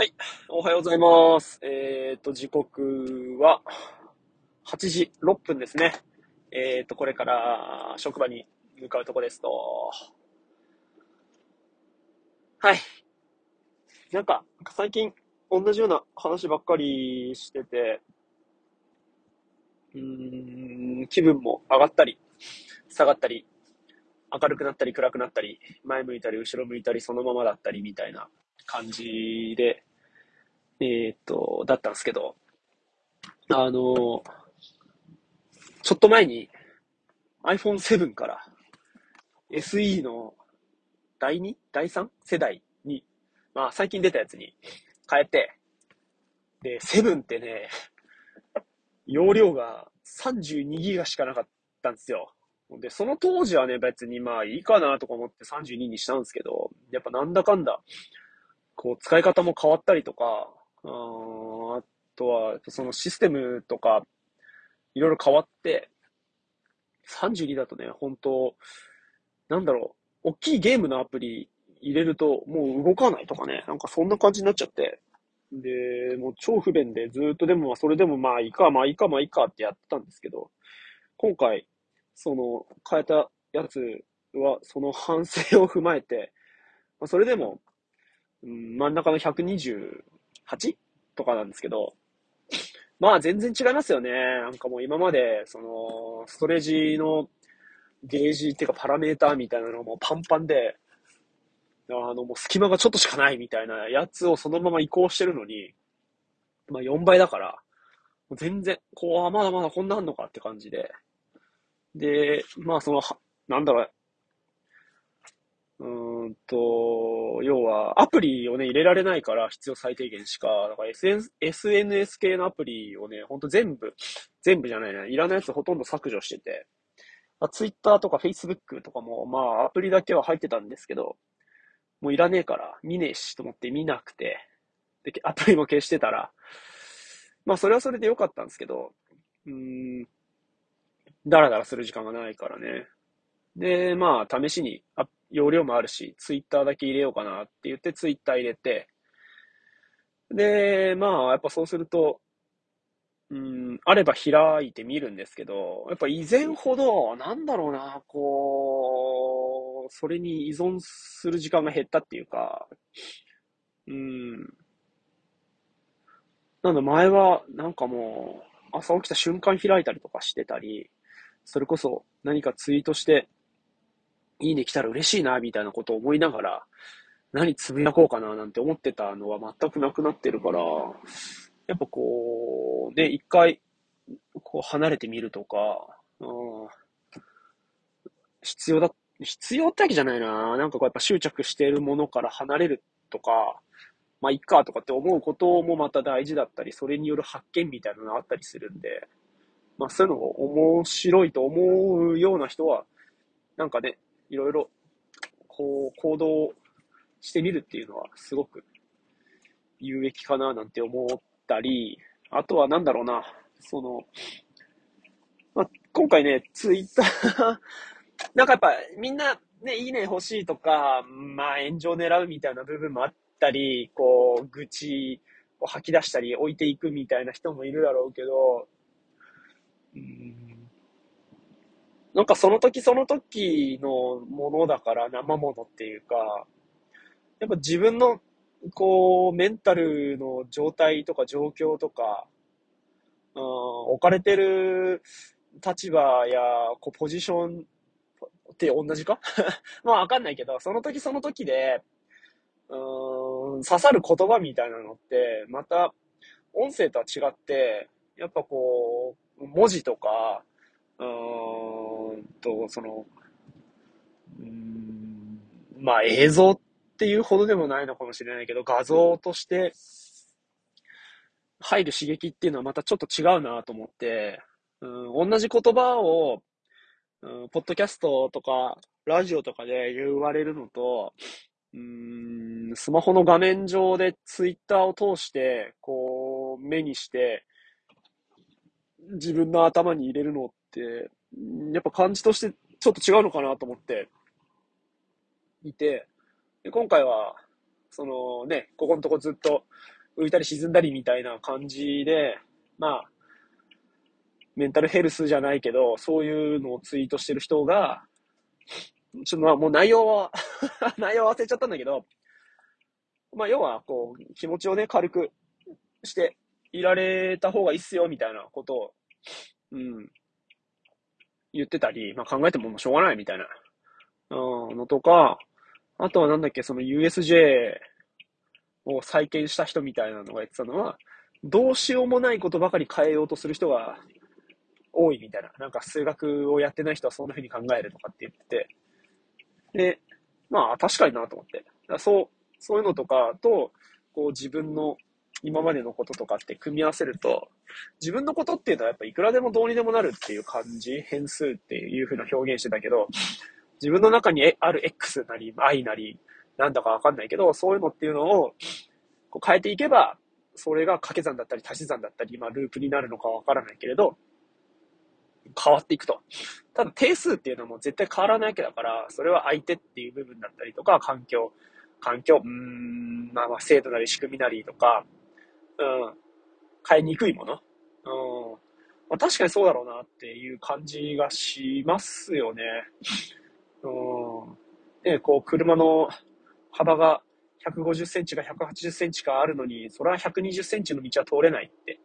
はい。おはようございます。えっ、と、時刻は8時6分ですね。えっ、と、これから職場に向かうとこですと。はい。なんか、最近同じような話ばっかりしてて、うん、気分も上がったり、下がったり、明るくなったり暗くなったり、前向いたり後ろ向いたりそのままだったりみたいな感じで、えーっと、だったんですけど、あの、ちょっと前に iPhone7 から SE の第 2? 第 3? 世代に、まあ最近出たやつに変えて、で、7ってね、容量が32ギガしかなかったんですよ。で、その当時はね、別にまあいいかなとか思って32にしたんですけど、やっぱなんだかんだ、こう使い方も変わったりとか、ああとは、そのシステムとか、いろいろ変わって、32だとね、本当なんだろう、大きいゲームのアプリ入れるともう動かないとかね、なんかそんな感じになっちゃって、で、もう超不便でずっとでもそれでもまあいいか、まあいいか、まあいいかってやってたんですけど、今回、その変えたやつはその反省を踏まえて、まあ、それでも、うん、真ん中の120 8? とかなんですけど、まあ全然違いますよね。なんかもう今まで、その、ストレージのゲージっていうかパラメーターみたいなのもパンパンで、あの、もう隙間がちょっとしかないみたいなやつをそのまま移行してるのに、まあ4倍だから、全然、こう、あまだまだこんなあんのかって感じで。で、まあその、なんだろう、うーんと、要は、アプリをね、入れられないから必要最低限しか、だから SN SNS 系のアプリをね、ほんと全部、全部じゃないな、いらないやつほとんど削除してて、あ Twitter とか Facebook とかも、まあ、アプリだけは入ってたんですけど、もういらねえから、見ねえしと思って見なくて、で、アプリも消してたら、まあ、それはそれで良かったんですけど、うーん、ダラダラする時間がないからね。で、まあ、試しに、あ容量もあるし、ツイッターだけ入れようかなって言って、ツイッター入れて、で、まあ、やっぱそうすると、うん、あれば開いてみるんですけど、やっぱ以前ほど、なんだろうな、こう、それに依存する時間が減ったっていうか、うん、なんだ、前は、なんかもう、朝起きた瞬間開いたりとかしてたり、それこそ何かツイートして、いいね来たら嬉しいな、みたいなことを思いながら、何つぶやこうかな、なんて思ってたのは全くなくなってるから、やっぱこう、ね、一回、こう離れてみるとか、うん、必要だ、必要ってわけじゃないな。なんかこうやっぱ執着しているものから離れるとか、まあいっかとかって思うこともまた大事だったり、それによる発見みたいなのがあったりするんで、まあそういうのを面白いと思うような人は、なんかね、いろいろ、こう、行動してみるっていうのは、すごく有益かななんて思ったり、あとはなんだろうな、その、まあ、今回ね、ツイッター、なんかやっぱみんなね、いいね欲しいとか、まあ炎上狙うみたいな部分もあったり、こう、愚痴を吐き出したり置いていくみたいな人もいるだろうけど、うんなんかその時その時のものだから生ものっていうか、やっぱ自分のこう、メンタルの状態とか状況とか、うん、置かれてる立場やこうポジションって同じか？まあわかんないけど、その時その時で、うん、刺さる言葉みたいなのって、また音声とは違って、やっぱこう、文字とか、うーと、その、うん、まあ映像っていうほどでもないのかもしれないけど、画像として入る刺激っていうのはまたちょっと違うなと思って、うん、同じ言葉を、うん、ポッドキャストとか、ラジオとかで言われるのと、うん、スマホの画面上でツイッターを通して、こう、目にして、自分の頭に入れるのって、やっぱ感じとしてちょっと違うのかなと思っていて、で今回は、そのね、ここのとこずっと浮いたり沈んだりみたいな感じで、まあ、メンタルヘルスじゃないけど、そういうのをツイートしてる人が、ちょっとまあもう内容は 内容忘れちゃったんだけど、まあ要はこう、気持ちをね、軽くしていられた方がいいっすよ、みたいなことを、うん、言ってたり、まあ考えてももうしょうがないみたいな、うん、のとか、あとはなんだっけ、その USJ を再建した人みたいなのが言ってたのは、どうしようもないことばかり変えようとする人が多いみたいな。なんか数学をやってない人はそんな風に考えるとかって言ってて。で、まあ確かになと思って。そう、そういうのとかと、こう自分の今までのこととかって組み合わせると、自分のことっていうのはやっぱいくらでもどうにでもなるっていう感じ、変数っていう風な表現してたけど、自分の中にある X なり、I なり、なんだかわかんないけど、そういうのっていうのをこう変えていけば、それが掛け算だったり足し算だったり、まあループになるのかわからないけれど、変わっていくと。ただ定数っていうのはもう絶対変わらないわけだから、それは相手っていう部分だったりとか、環境、環境、うーん、まあまあ制度なり仕組みなりとか、うん、変えにくいもの。うん。まあ確かにそうだろうなっていう感じがしますよね。うん。で、こう、車の幅が150センチが180センチかあるのに、それは120センチの道は通れないって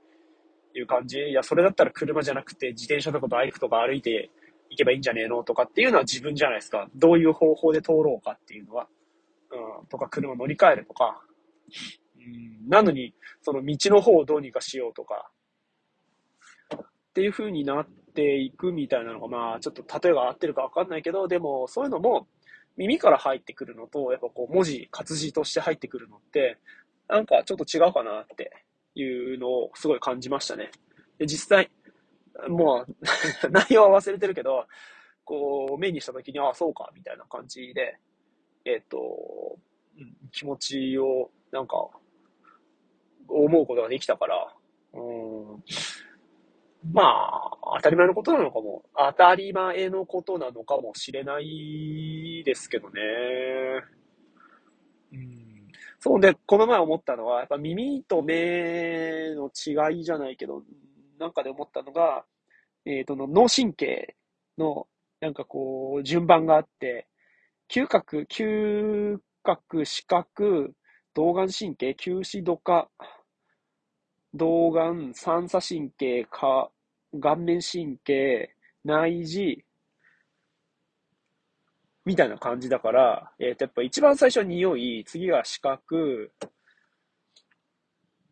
いう感じ。いや、それだったら車じゃなくて自転車とかバイクとか歩いて行けばいいんじゃねえのとかっていうのは自分じゃないですか。どういう方法で通ろうかっていうのは。うん、とか車乗り換えるとか。なのに、その道の方をどうにかしようとか。っていう風になっていくみたいなのが、まあ、ちょっと例えが合ってるかわかんないけど、でも、そういうのも耳から入ってくるのと、やっぱこう、文字、活字として入ってくるのって、なんかちょっと違うかなっていうのをすごい感じましたね。で、実際、もう 内容は忘れてるけど、こう、目にした時に、ああ、そうか、みたいな感じで、えっ、ー、と、気持ちを、なんか、思うことができたから、うん、まあ、当たり前のことなのかも、当たり前のことなのかもしれないですけどね。うん。そうで、この前思ったのは、やっぱ耳と目の違いじゃないけど、なんかで思ったのが、えっ、ー、と、脳神経の、なんかこう、順番があって、嗅覚、嗅覚、視覚、動眼神経、嗅視度化、動眼、三叉神経、か、顔面神経、内耳、みたいな感じだから、えっ、ー、と、やっぱ一番最初は匂い、次が視覚、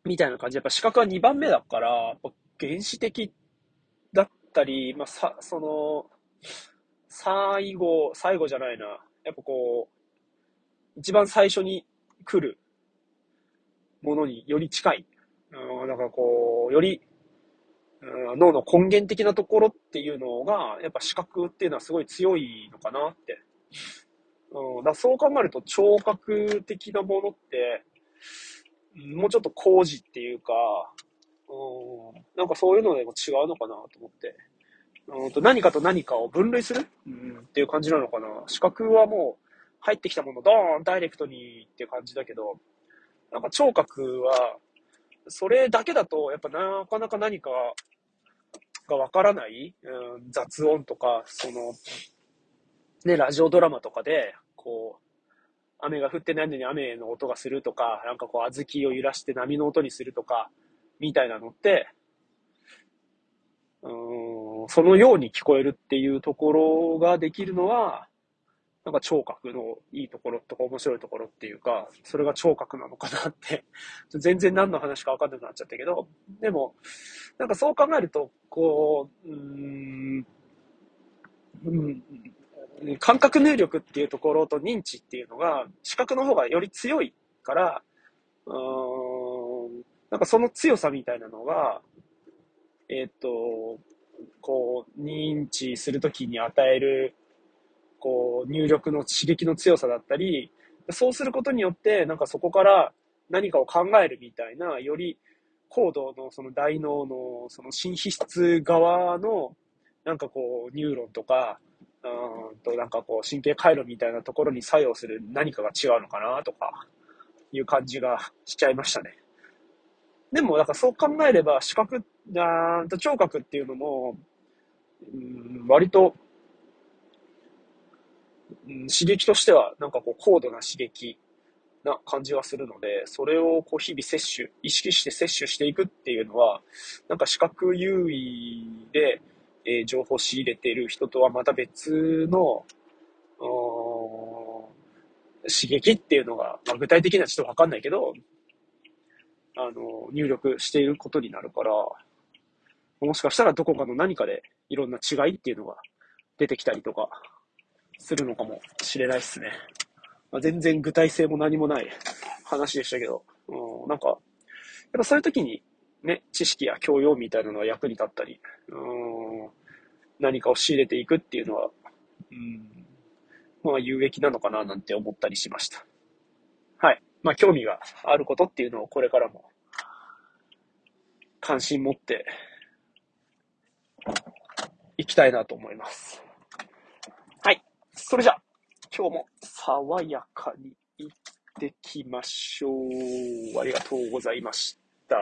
みたいな感じ。やっぱ視覚は2番目だから、やっぱ原始的だったり、まあ、さ、その、最後、最後じゃないな。やっぱこう、一番最初に来るものにより近い。うん、だかこう、より、うん、脳の根源的なところっていうのが、やっぱ視覚っていうのはすごい強いのかなってうん、だそう考えると聴覚的なものって、もうちょっと工事っていうか、うん、なんかそういうのでも違うのかなと思って。うんと何かと何かを分類する、うん、っていう感じなのかな。視覚はもう入ってきたものドーンダイレクトにっていう感じだけど、なんか聴覚は、それだけだとやっぱなかなか何かがわからない、うん、雑音とか、その、ね、ラジオドラマとかで、こう、雨が降ってないのに雨の音がするとか、なんかこう、小豆を揺らして波の音にするとか、みたいなのって、うん、そのように聞こえるっていうところができるのは、なんか聴覚のいいところとか面白いところっていうか、それが聴覚なのかなって。全然何の話か分かんなくなっちゃったけど、でも、なんかそう考えると、こう、うん、うん、感覚入力っていうところと認知っていうのが、視覚の方がより強いから、うーん、なんかその強さみたいなのが、えっ、と、こう、認知するときに与える、こう、入力の刺激の強さだったり、そうすることによって、なんかそこから何かを考えるみたいな、より高度のその大脳のその新皮質側の、なんかこう、ニューロンとか、うんと、なんかこう、神経回路みたいなところに作用する何かが違うのかなとか、いう感じがしちゃいましたね。でも、だからそう考えれば、視覚、あと聴覚っていうのも、うん、割と、うん、刺激としては、なんかこう、高度な刺激な感じはするので、それをこう日々摂取、意識して摂取していくっていうのは、なんか視覚優位で、えー、情報仕入れている人とはまた別の、刺激っていうのが、まあ、具体的にはちょっとわかんないけど、あの、入力していることになるから、もしかしたらどこかの何かでいろんな違いっていうのが出てきたりとかするのかもしれないですね。まあ、全然具体性も何もない話でしたけど、うん、なんか、やっぱそういう時にね、知識や教養みたいなのは役に立ったり、うん、何かを仕入れていくっていうのは、うん、まあ有益なのかななんて思ったりしました。はい。まあ興味があることっていうのをこれからも関心持っていきたいなと思います。それじゃ、今日も爽やかに行ってきましょう。ありがとうございました。